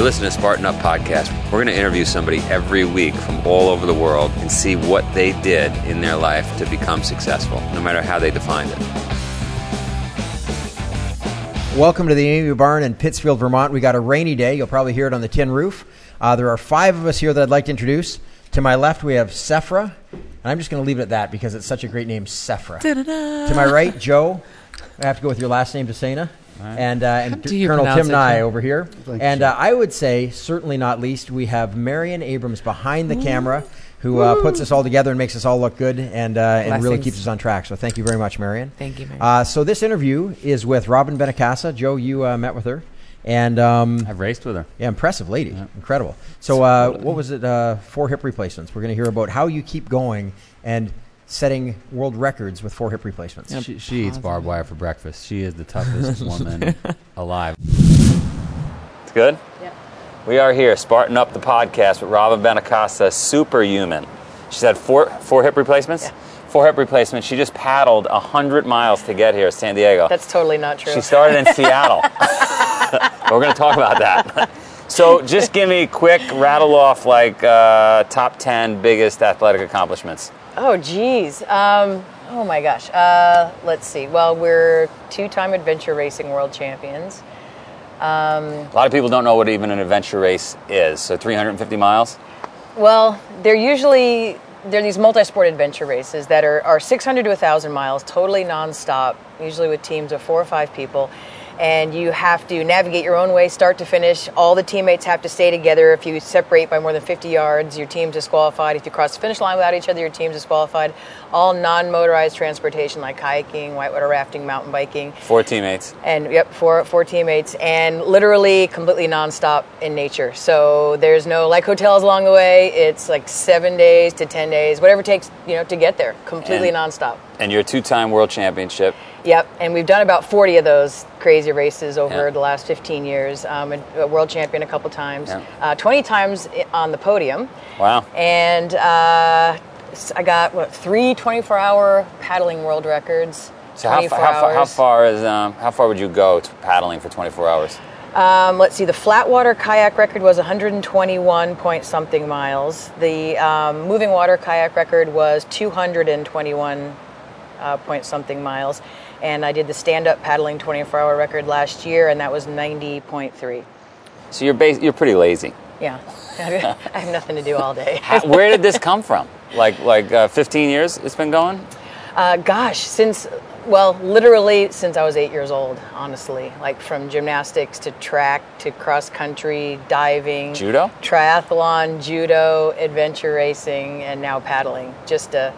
You're listening to Spartan Up Podcast. We're going to interview somebody every week from all over the world and see what they did in their life to become successful, no matter how they defined it. Welcome to the Amy Barn in Pittsfield, Vermont. We got a rainy day. You'll probably hear it on the tin roof. Uh, there are five of us here that I'd like to introduce. To my left, we have Sephra. And I'm just going to leave it at that because it's such a great name, Sephra. To my right, Joe. I have to go with your last name, De Sena. And, uh, and do Colonel Tim it, Nye Joe? over here. and uh, I would say, certainly not least, we have Marion Abrams behind the camera who uh, puts us all together and makes us all look good and, uh, and really keeps us on track. So thank you very much, Marion. Thank you, Marion. Uh, so this interview is with Robyn Benincasa. Joe, you uh, met with her. And um, I've raced with her. yeah, impressive lady, incredible. So, uh, what was it? Uh, four hip replacements. We're going to hear about how you keep going and setting world records with four hip replacements. She, she eats barbed wire for breakfast. She is the toughest woman alive. It's good? Yeah. We are here, Spartan Up the Podcast with Robyn Benincasa, superhuman. She's had four, four hip replacements? Four hip replacements. She just paddled 100 miles to get here, to San Diego. That's totally not true. She started in Seattle. We're going to talk about that. So, just give me a quick rattle off like uh, top 10 biggest athletic accomplishments. Oh, geez. Um, oh my gosh. Uh, let's see. Well, we're two-time adventure racing world champions. A lot of people don't know what even an adventure race is. So, 350 miles? Well, they're usually they're these multi-sport adventure races that are, are 600 to 1,000 miles, totally nonstop. Usually with teams of four or five people. And you have to navigate your own way, start to finish. All the teammates have to stay together. If you separate by more than 50 yards, your team's disqualified. If you cross the finish line without each other, your team's disqualified. All non-motorized transportation like kayaking, whitewater rafting, mountain biking Four teammates. and yep, four four teammates, and literally completely nonstop in nature. So there's no like hotels along the way. It's like seven days to ten days, whatever it takes, you know, to get there. Completely nonstop. And- nonstop. And your two time world championship. Yep, and we've done about 40 of those crazy races over Yeah. the last 15 years. Um, a, world champion a couple times, Yeah. uh, 20 times on the podium, Wow. and uh, I got what three 24-hour paddling world records. So how, 24 how, fa- how far is um, how far would you go to paddling for 24 hours? Um, let's see, the flatwater kayak record was 121 point something miles. The um, moving water kayak record was 221 uh, point something miles. And I did the stand up paddling 24 hour record last year, and that was 90.3. So you're bas- you're pretty lazy. Yeah, I have nothing to do all day. How- Where did this come from? Like like uh, 15 years it's been going? Uh, gosh, since well, literally since I was eight years old, honestly. Like from gymnastics to track to cross country, diving, Judo? triathlon, judo, adventure racing, and now paddling. Just a.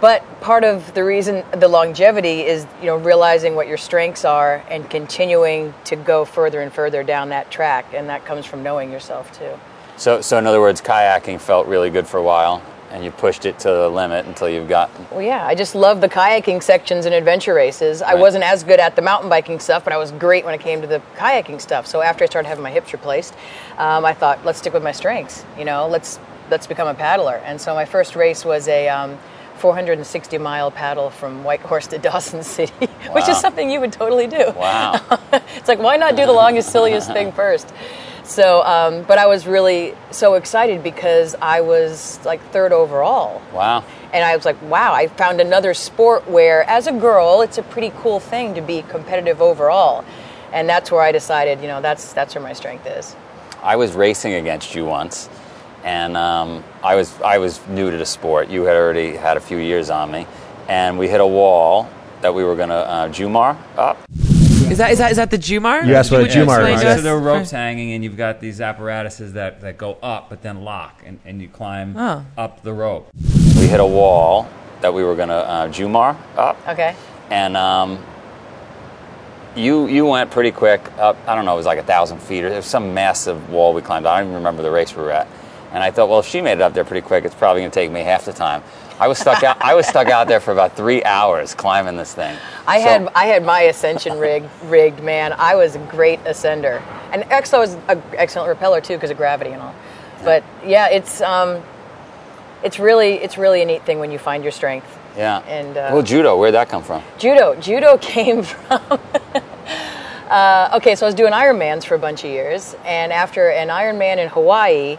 But part of the reason the longevity is, you know, realizing what your strengths are and continuing to go further and further down that track, and that comes from knowing yourself too. So so in other words, kayaking felt really good for a while, and you pushed it to the limit until you've got. Well, yeah, I just love the kayaking sections and adventure races. I wasn't as good at the mountain biking stuff, but I was great when it came to the kayaking stuff. So after I started having my hips replaced, um, I thought, let's stick with my strengths. You know, let's let's become a paddler. And so my first race was a um, 460 mile paddle from Whitehorse to Dawson City, which is something you would totally do. Wow. it's like why not do the longest silliest thing first so um, but i was really so excited because i was like third overall wow. and i was like wow i found another sport where as a girl it's a pretty cool thing to be competitive overall and that's where i decided you know that's that's where my strength is I was racing against you once, and um, I was I was new to the sport. You had already had a few years on me, and we hit a wall that we were going to uh, Jumar up. Is that is that is that the Jumar? You asked what a Jumar is. So there are ropes hanging, and you've got these apparatuses that, that go up but then lock, and, and you climb Oh. up the rope. We hit a wall that we were going to uh, Jumar up, okay and um, you you went pretty quick up. I don't know, it was like a thousand feet or there was some massive wall we climbed. I don't even remember the race we were at. And I thought, well, if she made it up there pretty quick, it's probably going to take me half the time. I was stuck out. I was stuck out there for about three hours climbing this thing. I So- had I had my ascension rigged rigged man. I was a great ascender, and actually is an excellent repeller too because of gravity and all. But yeah, it's um, it's really it's really a neat thing when you find your strength. Yeah. And, uh, well, judo. Where'd that come from? Judo judo came from Uh, okay, so I was doing Ironmans for a bunch of years, and after an Ironman in Hawaii,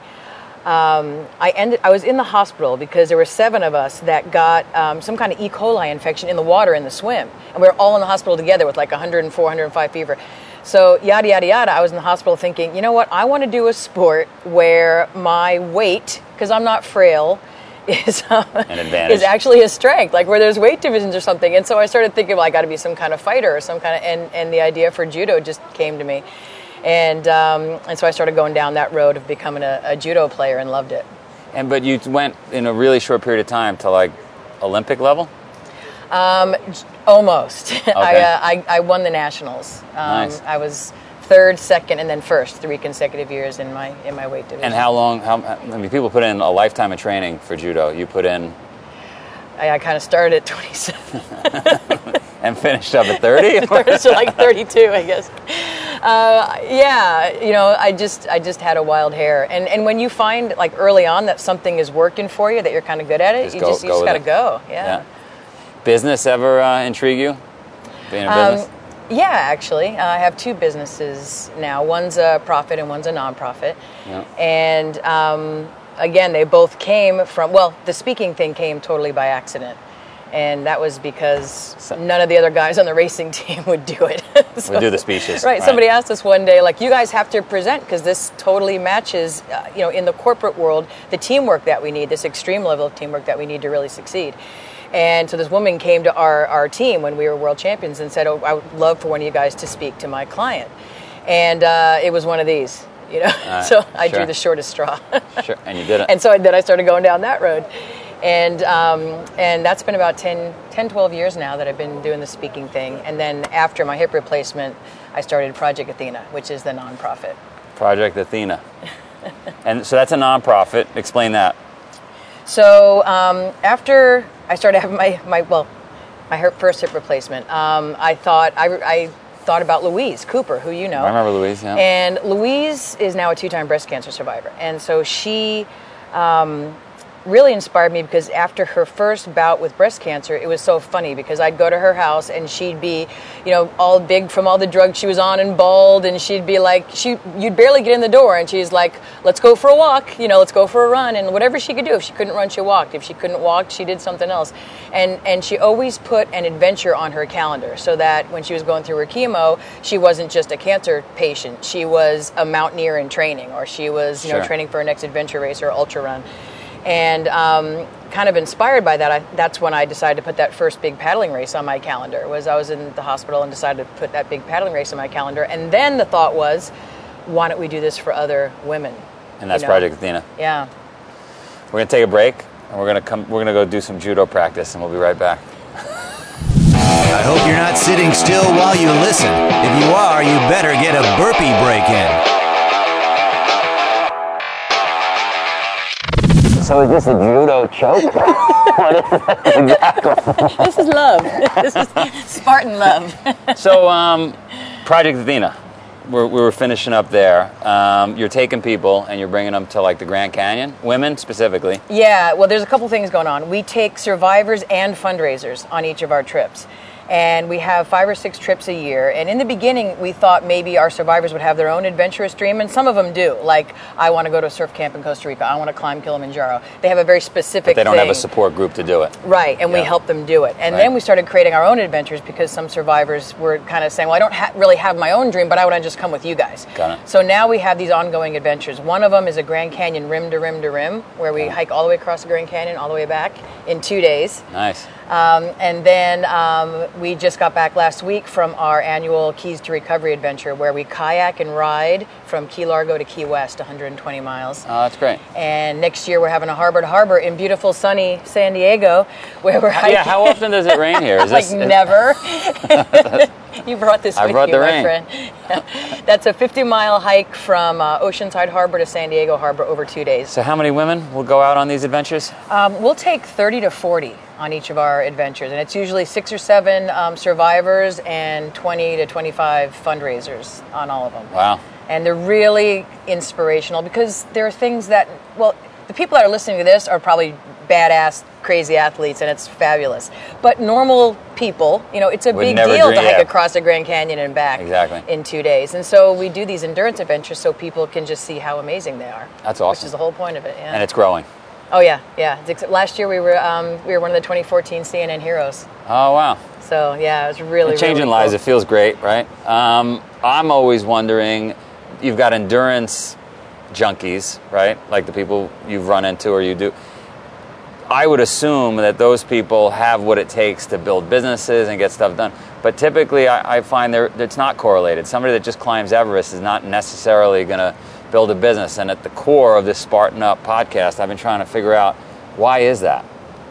um, I ended. I was in the hospital because there were seven of us that got um, some kind of E. coli infection in the water in the swim, and we were all in the hospital together with like 104, 105 fever. So yada yada yada. I was in the hospital thinking, you know what? I want to do a sport where my weight, because I'm not frail, is uh, An advantage. is actually a strength, like where there's weight divisions or something. And so I started thinking, well, I got to be some kind of fighter or some kind of, and and the idea for judo just came to me, and um, and so I started going down that road of becoming a, a judo player and loved it. And but you went in a really short period of time to like Olympic level. Almost. I, uh, I I won the nationals. Um, Nice. I was third, second, and then first three consecutive years in my in my weight division. And how long? How I mean, people put in a lifetime of training for judo. You put in I, I kind of started at 27, and finished up at thirty. so like 32, I guess. Uh, yeah, you know, I just I just had a wild hair, and and when you find like early on that something is working for you, that you're kind of good at it, Just you go- just you go just got to it. go. Yeah. yeah. Business ever uh, intrigue you? Being in Um, business. yeah, actually, uh, I have two businesses now. One's a profit and one's a nonprofit. Yeah. And um, again, they both came from. Well, the speaking thing came totally by accident, and that was because none of the other guys on the racing team would do it. So- Would do the speeches, Right. right. Somebody asked us one day, like, you guys have to present because this totally matches, uh, you know, in the corporate world, the teamwork that we need, this extreme level of teamwork that we need to really succeed. And so this woman came to our, our team when we were world champions and said, "Oh, I would love for one of you guys to speak to my client." And uh, it was one of these, you know. so I sure. drew the shortest straw. Sure, and you did it. and so then I started going down that road. And, um, and that's been about 10, 10, 12 years now that I've been doing the speaking thing. And then after my hip replacement, I started Project Athena, which is the nonprofit. Project Athena. and so that's a nonprofit. Explain that. So um, after I started having my, my well, my first hip replacement, um, I thought I, I thought about Louise Cooper, who you know. I remember Louise. Yeah. And Louise is now a two-time breast cancer survivor, and so she um, really inspired me because after her first bout with breast cancer, it was so funny because I'd go to her house and she'd be, you know, all big from all the drugs she was on and bald, and she'd be like, she, you'd barely get in the door, and she's like, let's go for a walk, you know, let's go for a run, and whatever she could do. If she couldn't run, she walked. If she couldn't walk, she did something else, and and she always put an adventure on her calendar so that when she was going through her chemo, she wasn't just a cancer patient. She was a mountaineer in training, or she was, you know, Sure. training for her next adventure race or ultra run. And um, kind of inspired by that, I, that's when I decided to put that first big paddling race on my calendar. Was I was in the hospital and decided to put that big paddling race on my calendar. And then the thought was, why don't we do this for other women? and that's you know? Project Athena. Yeah. We're gonna take a break, and we're gonna come. We're gonna go do some judo practice, and we'll be right back. I hope you're not sitting still while you listen. If you are, you better get a burpee break in. So is this a judo choke? what is that exactly? This is love. this is Spartan love. so, um, Project Athena. We're, we were finishing up there. Um, you're taking people and you're bringing them to like the Grand Canyon, women specifically. Yeah, well, there's a couple things going on. We take survivors and fundraisers on each of our trips. And we have five or six trips a year. And in the beginning, we thought maybe our survivors would have their own adventurous dream, and some of them do. Like, I want to go to a surf camp in Costa Rica. I want to climb Kilimanjaro. They have a very specific They don't have a support group to do it. Right, and we Yeah. help them do it. And Right. then we started creating our own adventures because some survivors were kind of saying, "Well, I don't ha- really have my own dream, but I want to just come with you guys." Got it. So now we have these ongoing adventures. One of them is a Grand Canyon rim to rim to rim, where we hike all the way across the Grand Canyon, all the way back in two days. Nice. Um, and then um, we just got back last week from our annual Keys to Recovery adventure, where we kayak and ride from Key Largo to Key West, 120 miles. Oh, that's great. And next year we're having a harbor to harbor in beautiful sunny San Diego, where we're hiking. Yeah, how often does it rain here? Is like this, never. you brought this I with brought you, the my rain. friend. That's a 50 mile hike from uh, Oceanside Harbor to San Diego Harbor over two days. So, how many women will go out on these adventures? Um, we'll take 30 to 40 on each of our adventures, and it's usually six or seven um, survivors and 20 to 25 fundraisers on all of them. Wow. And they're really inspirational because there are things that, well, the people that are listening to this are probably badass, crazy athletes, and it's fabulous. But normal people, you know, it's a Would big deal dream- to hike yeah. across the Grand Canyon and back Exactly. in two days. And so we do these endurance adventures so people can just see how amazing they are. That's awesome. Which is the whole point of it. Yeah. and it's growing. Oh yeah, yeah. Ex- last year we were um, we were one of the 2014 CNN heroes. Oh wow. So yeah, it was really changing really lives, cool. it feels great, right? Um, I'm always wondering, you've got endurance junkies, right? Like the people you've run into or you do. I would assume that those people have what it takes to build businesses and get stuff done. But typically, I, I find there it's not correlated. Somebody that just climbs Everest is not necessarily going to build a business. And at the core of this Spartan Up podcast, I've been trying to figure out why is that?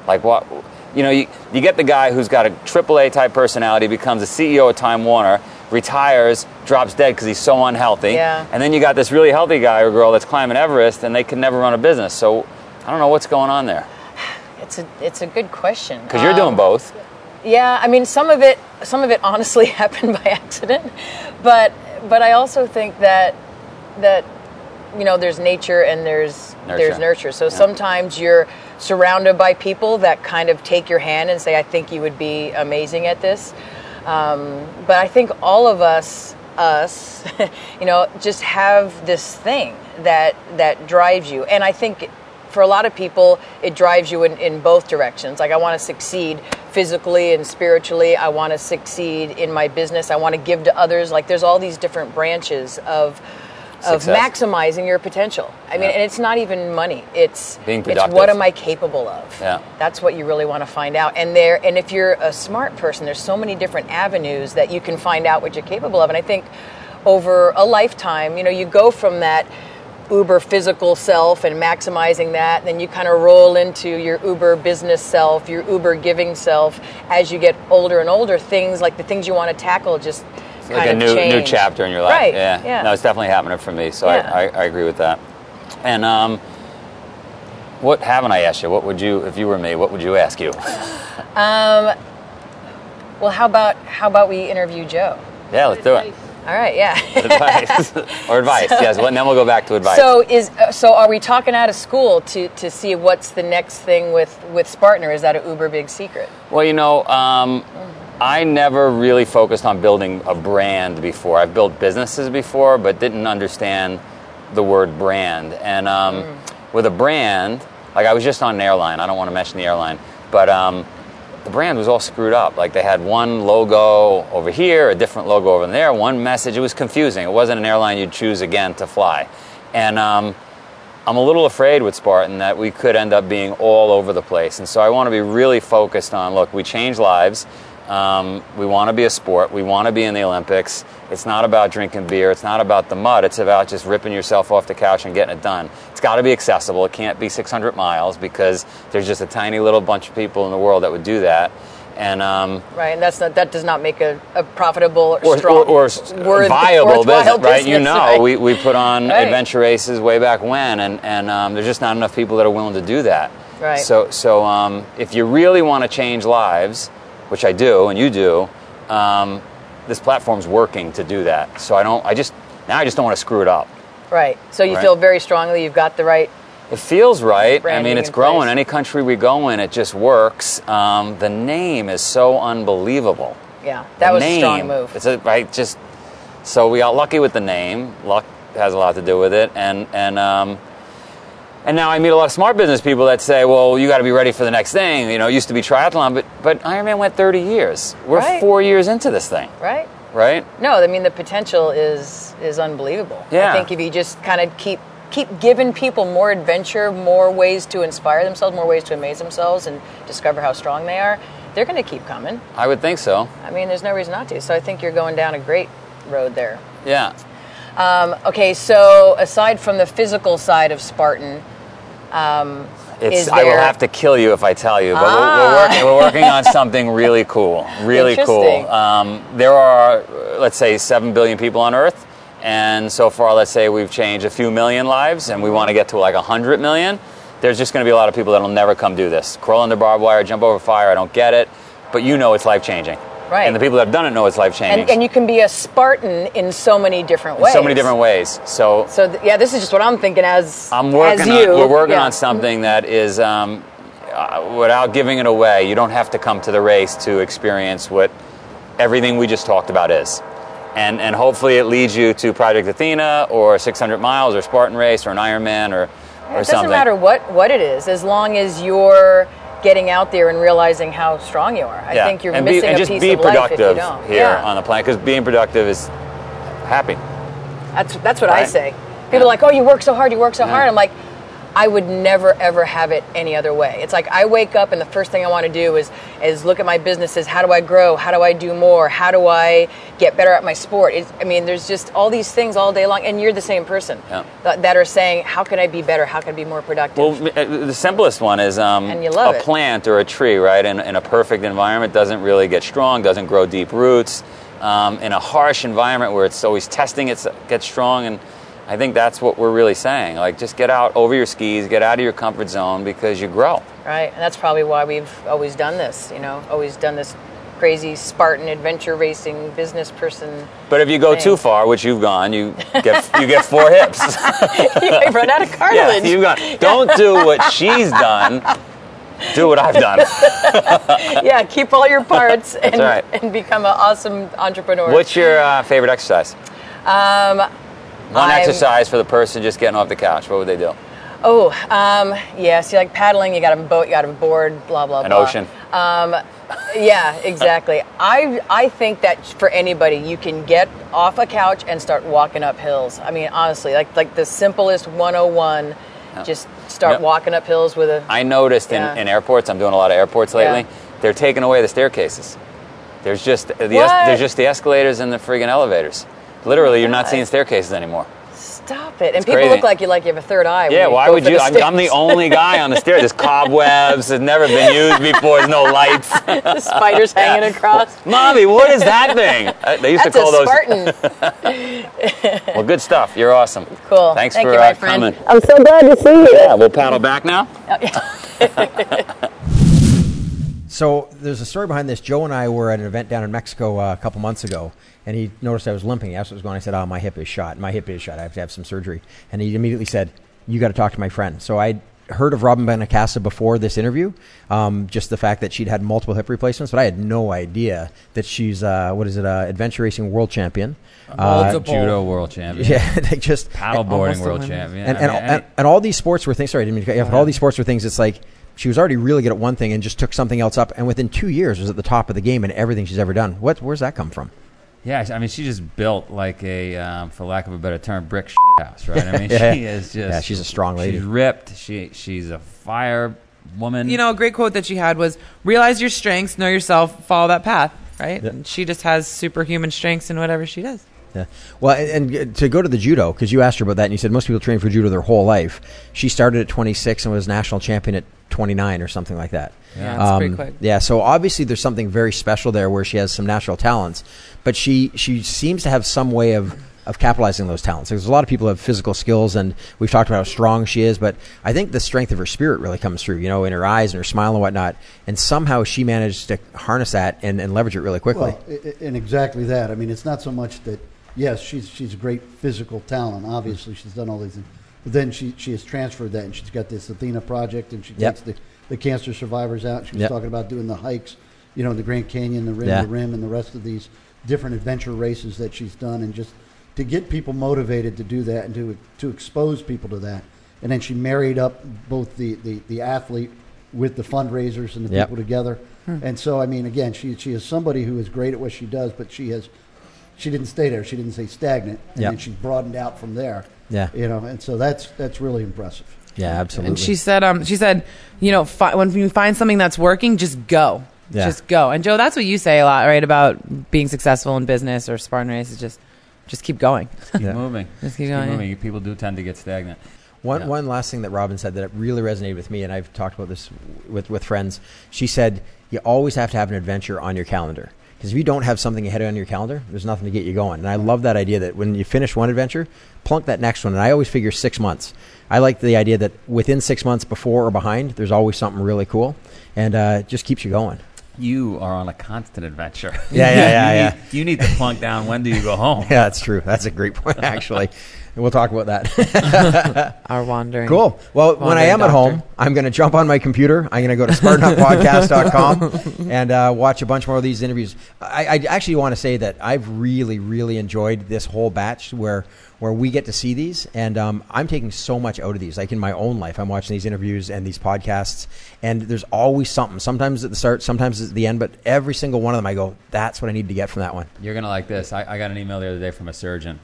Like what? You know, you, you get the guy who's got a AAA type personality, becomes a CEO of Time Warner, retires, drops dead because he's so unhealthy. Yeah. And then you got this really healthy guy or girl that's climbing Everest, and they can never run a business. So I don't know what's going on there It's a it's a good question. because you're Um, doing both. Yeah, I mean, some of it, some of it honestly happened by accident, but but I also think that that you know there's nature and there's there's Nurture. nurture. So Yeah. sometimes you're surrounded by people that kind of take your hand and say, "I think you would be amazing at this." Um, but I think all of us us you know just have this thing that that drives you and i think for a lot of people it drives you in, in both directions like i want to succeed physically and spiritually i want to succeed in my business i want to give to others like there's all these different branches of of Success. maximizing your potential i mean Yeah. and it's not even money it's Being it's productive. what am i capable of Yeah. that's what you really want to find out and there and if you're a smart person there's so many different avenues that you can find out what you're capable of and i think over a lifetime you know you go from that uber physical self and maximizing that then you kind of roll into your uber business self your uber giving self as you get older and older things like the things you want to tackle just like a of new new chapter in your life. right Yeah. yeah No, it's definitely happening for me. So Yeah. I, I, I agree with that. And um, what haven't I asked you? What would you, if you were me, what would you ask you? um, well how about how about we interview joe yeah, let's do it. all right yeah advice or advice. yes. Well, and then we'll go back to advice. So is uh, so are we talking out of school to to see what's the next thing with with Spartan or is that a uber big secret? Well, you know, um, I never really focused on building a brand before. I've built businesses before, but didn't understand the word brand. And um, with a brand, like I was just on an airline. I don't want to mention the airline, but um, the brand was all screwed up. Like they had one logo over here, a different logo over there, one message. It was confusing. It wasn't an airline you'd choose again to fly. And um, I'm a little afraid with Spartan that we could end up being all over the place. And so I want to be really focused on look, we change lives. Um, we want to be a sport. We want to be in the Olympics. It's not about drinking beer. It's not about the mud. It's about just ripping yourself off the couch and getting it done. It's got to be accessible. It can't be 600 miles because there's just a tiny little bunch of people in the world that would do that. And um, Right, and that's not that does not make a, a profitable or, or, strong or, or worth- viable business, right? You know, right? we, we put on Right. adventure races way back when, and, and um, there's just not enough people that are willing to do that. Right. So, so um, if you really want to change lives, which I do, and you do, um, this platform's working to do that. So I don't, I just, now I just don't want to screw it up. right. So you Right. feel very strongly you've got the right It feels right. I mean, it's growing. place. Any country we go in, it just works. Um, the name is so unbelievable. yeah. That The was a strong move. It's a, right. Just so we got lucky with the name. Luck has a lot to do with it, and and um, and now I meet a lot of smart business people that say, well, you got to be ready for the next thing. You know, it used to be triathlon, but but Ironman went 30 years. We're Right. four years into this thing, right? right? No, I mean the potential is is unbelievable. Yeah. I think if you just kind of keep keep giving people more adventure, more ways to inspire themselves, more ways to amaze themselves and discover how strong they are, they're going to keep coming. I would think so. I mean, there's no reason not to. So I think you're going down a great road there. Yeah. Um, okay, so aside from the physical side of Spartan, It's, Is I will have to kill you if I tell you, but we're, Ah. we're, working, we're working on something really cool. Really cool. Um, there are, let's say, 7 billion people on Earth, and so far, let's say we've changed a few million lives, and we want to get to like 100 million. There's just going to be a lot of people that'll never come do this. Crawl under barbed wire, jump over fire, I don't get it, but you know it's life changing. Right. And the people that have done it know it's life changing. and, and you can be a Spartan in so many different ways. so many different ways. So So th- yeah, this is just what I'm thinking as I'm working. as you. On, we're working Yeah. on something that is um, uh, without giving it away, you don't have to come to the race to experience what everything we just talked about is. And, and hopefully it leads you to Project Athena or 600 miles or Spartan Race or an Ironman or, or something. It doesn't something. matter what, what it is, as long as you're getting out there and realizing how strong you are. I think you're and missing be, and a just piece be of life if you productive don't. here yeah. on the planet because being productive is happy. That's that's what I say. People are like, "Oh, you work so hard, you work so hard." I'm like, I would never ever have it any other way. It's like I wake up and the first thing I want to do is is look at my businesses. How do I grow? How do I do more? How do I get better at my sport? It's, I mean, there's just all these things all day long, and you're the same person Yeah. that, that are saying, "How can I be better? How can I be more productive?" Well, uh, the simplest one is um, And you love a it. plant or a tree, right? In, in a perfect environment, doesn't really get strong, doesn't grow deep roots. Um, in a harsh environment where it's always testing, it gets strong. And I think that's what we're really saying. Like, just get out over your skis, get out of your comfort zone because you grow. right? And that's probably why we've always done this. You know, always done this crazy Spartan adventure racing business person. But if you go Thing. too far, which you've gone, you get you get four hips. I run out of yeah, cartilage. you've gone. Don't do what she's done. Do what I've done. yeah, keep all your parts and, right. and become an awesome entrepreneur. What's your uh, favorite exercise? um, One I'm- exercise for the person just getting off the couch. What would they do? oh, um, yeah. See, like paddling, you got a boat, you got a board, blah blah blah. An blah. ocean. Yeah, exactly. I I think that for anybody, you can get off a couch and start walking up hills. I mean, honestly, like like the simplest 101. Just start Yep. walking up hills with a. I noticed Yeah. in, in airports. I'm doing a lot of airports lately. Yeah. They're taking away the staircases. There's just the es- there's just the escalators and the friggin' elevators. Literally, you're not seeing staircases anymore. Stop it! And It's people crazy. look like you like you have a third eye. Yeah, why would you? I'm, I'm the only guy on the stairs. There's cobwebs. It's never been used before. There's no lights. the spiders hanging across. Mommy, what is that thing? Uh, They used That's to call a those. Spartan. Well, good stuff. You're awesome. Cool. Thanks Thank for you, my uh, coming. I'm so glad to see you. Yeah, we'll paddle back now. So there's a story behind this. Joe and I were at an event down in Mexico uh, a couple months ago, and he noticed I was limping. He asked what was going on. I said, "Oh, my hip is shot. My hip is shot. I have to have some surgery." And he immediately said, "You got to talk to my friend." So I heard of Robyn Benincasa before this interview, um, just the fact that she'd had multiple hip replacements, but I had no idea that she's uh, what is it, uh, adventure racing world champion. Uh, Multiple. Judo world champion. yeah, they just Paddleboarding Almost world champion. and, I and, mean, and, and all these sports were things. Sorry, I didn't mean to cut you off, but all these sports were things. It's like she was already really good at one thing and just took something else up, and within two years was at the top of the game in everything she's ever done. What? Where's that come from? Yeah, I mean, she just built like a, um, for lack of a better term, brick house, right? I mean, Yeah. she is just. Yeah, she's a strong lady. She's ripped. She she's a fire woman. You know, a great quote that she had was realize your strengths, know yourself, follow that path, right? Yeah. And she just has superhuman strengths in whatever she does. Yeah. Well, and, and to go to the judo, because you asked her about that, and you said most people train for judo their whole life. She started at 26 and was national champion at 29 or something like that. Yeah, that's pretty Um, quick. Yeah, so obviously there's something very special there where she has some natural talents, but she she seems to have some way of of capitalizing those talents. There's a lot of people have physical skills, and we've talked about how strong she is, but I think the strength of her spirit really comes through, you know, in her eyes and her smile and whatnot. And somehow she managed to harness that and, and leverage it really quickly. Well, i- i- and exactly that. I mean, it's not so much that yes, she's she's a great physical talent. Obviously, she's done all these things, but then she she has transferred that, and she's got this Athena project, and she Yep. takes the the cancer survivors out. She was Yep. talking about doing the hikes, you know, in the Grand Canyon, the Rim Yeah. to Rim, and the rest of these different adventure races that she's done, and just to get people motivated to do that and to to expose people to that. And then she married up both the, the, the athlete with the fundraisers and the Yep. people together. Hmm. And so, I mean, again, she she is somebody who is great at what she does, but she has she didn't stay there. She didn't stay stagnant, and Yep. then she's broadened out from there. Yeah. you know, and so that's that's really impressive. yeah, absolutely. And she said, um, she said, you know, fi- when you find something that's working, just go, Yeah. just go. And Joe, that's what you say a lot, right? About being successful in business or Spartan races, just, just keep going. keep Yeah. moving. Just keep Keep going, yeah. moving. People do tend to get stagnant. One, Yeah. one last thing that Robyn said that really resonated with me, and I've talked about this with, with friends. She said, You always have to have an adventure on your calendar. Because if you don't have something ahead on your calendar, there's nothing to get you going. And I love that idea that when you finish one adventure, plunk that next one. And I always figure six months. I like the idea that within six months, before or behind, there's always something really cool. And uh, it just keeps you going. You are on a constant adventure. Yeah, yeah, yeah, you yeah. Need, you need to plunk down when do you go home. Yeah, that's true. That's a great point, actually. We'll talk about that. Our wandering. Cool. Well, when I Wandering am at home, I'm going to jump on my computer. I'm going to go to SpartanUpPodcast.com and uh, watch a bunch more of these interviews. I, I actually want to say that I've really, really enjoyed this whole batch where where we get to see these, and um, I'm taking so much out of these. Like in my own life, I'm watching these interviews and these podcasts, and there's always something. Sometimes at the start, sometimes at the end, but every single one of them, I go, "That's what I need to get from that one." You're gonna like this. I, I got an email the other day from a surgeon,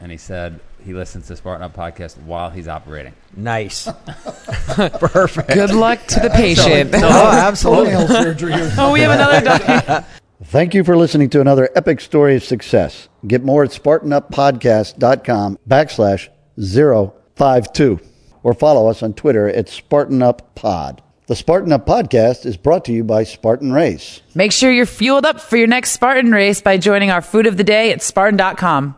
and he said he listens to Spartan Up podcast while he's operating. Nice, perfect. Good luck to the patient. Oh, absolutely. Toenail surgery. oh, we have another doctor. Thank you for listening to another epic story of success. Get more at SpartanUpPodcast.com backslash 052 or follow us on Twitter at SpartanUpPod. The Spartan Up Podcast is brought to you by Spartan Race. Make sure you're fueled up for your next Spartan race by joining our food of the day at Spartan.com.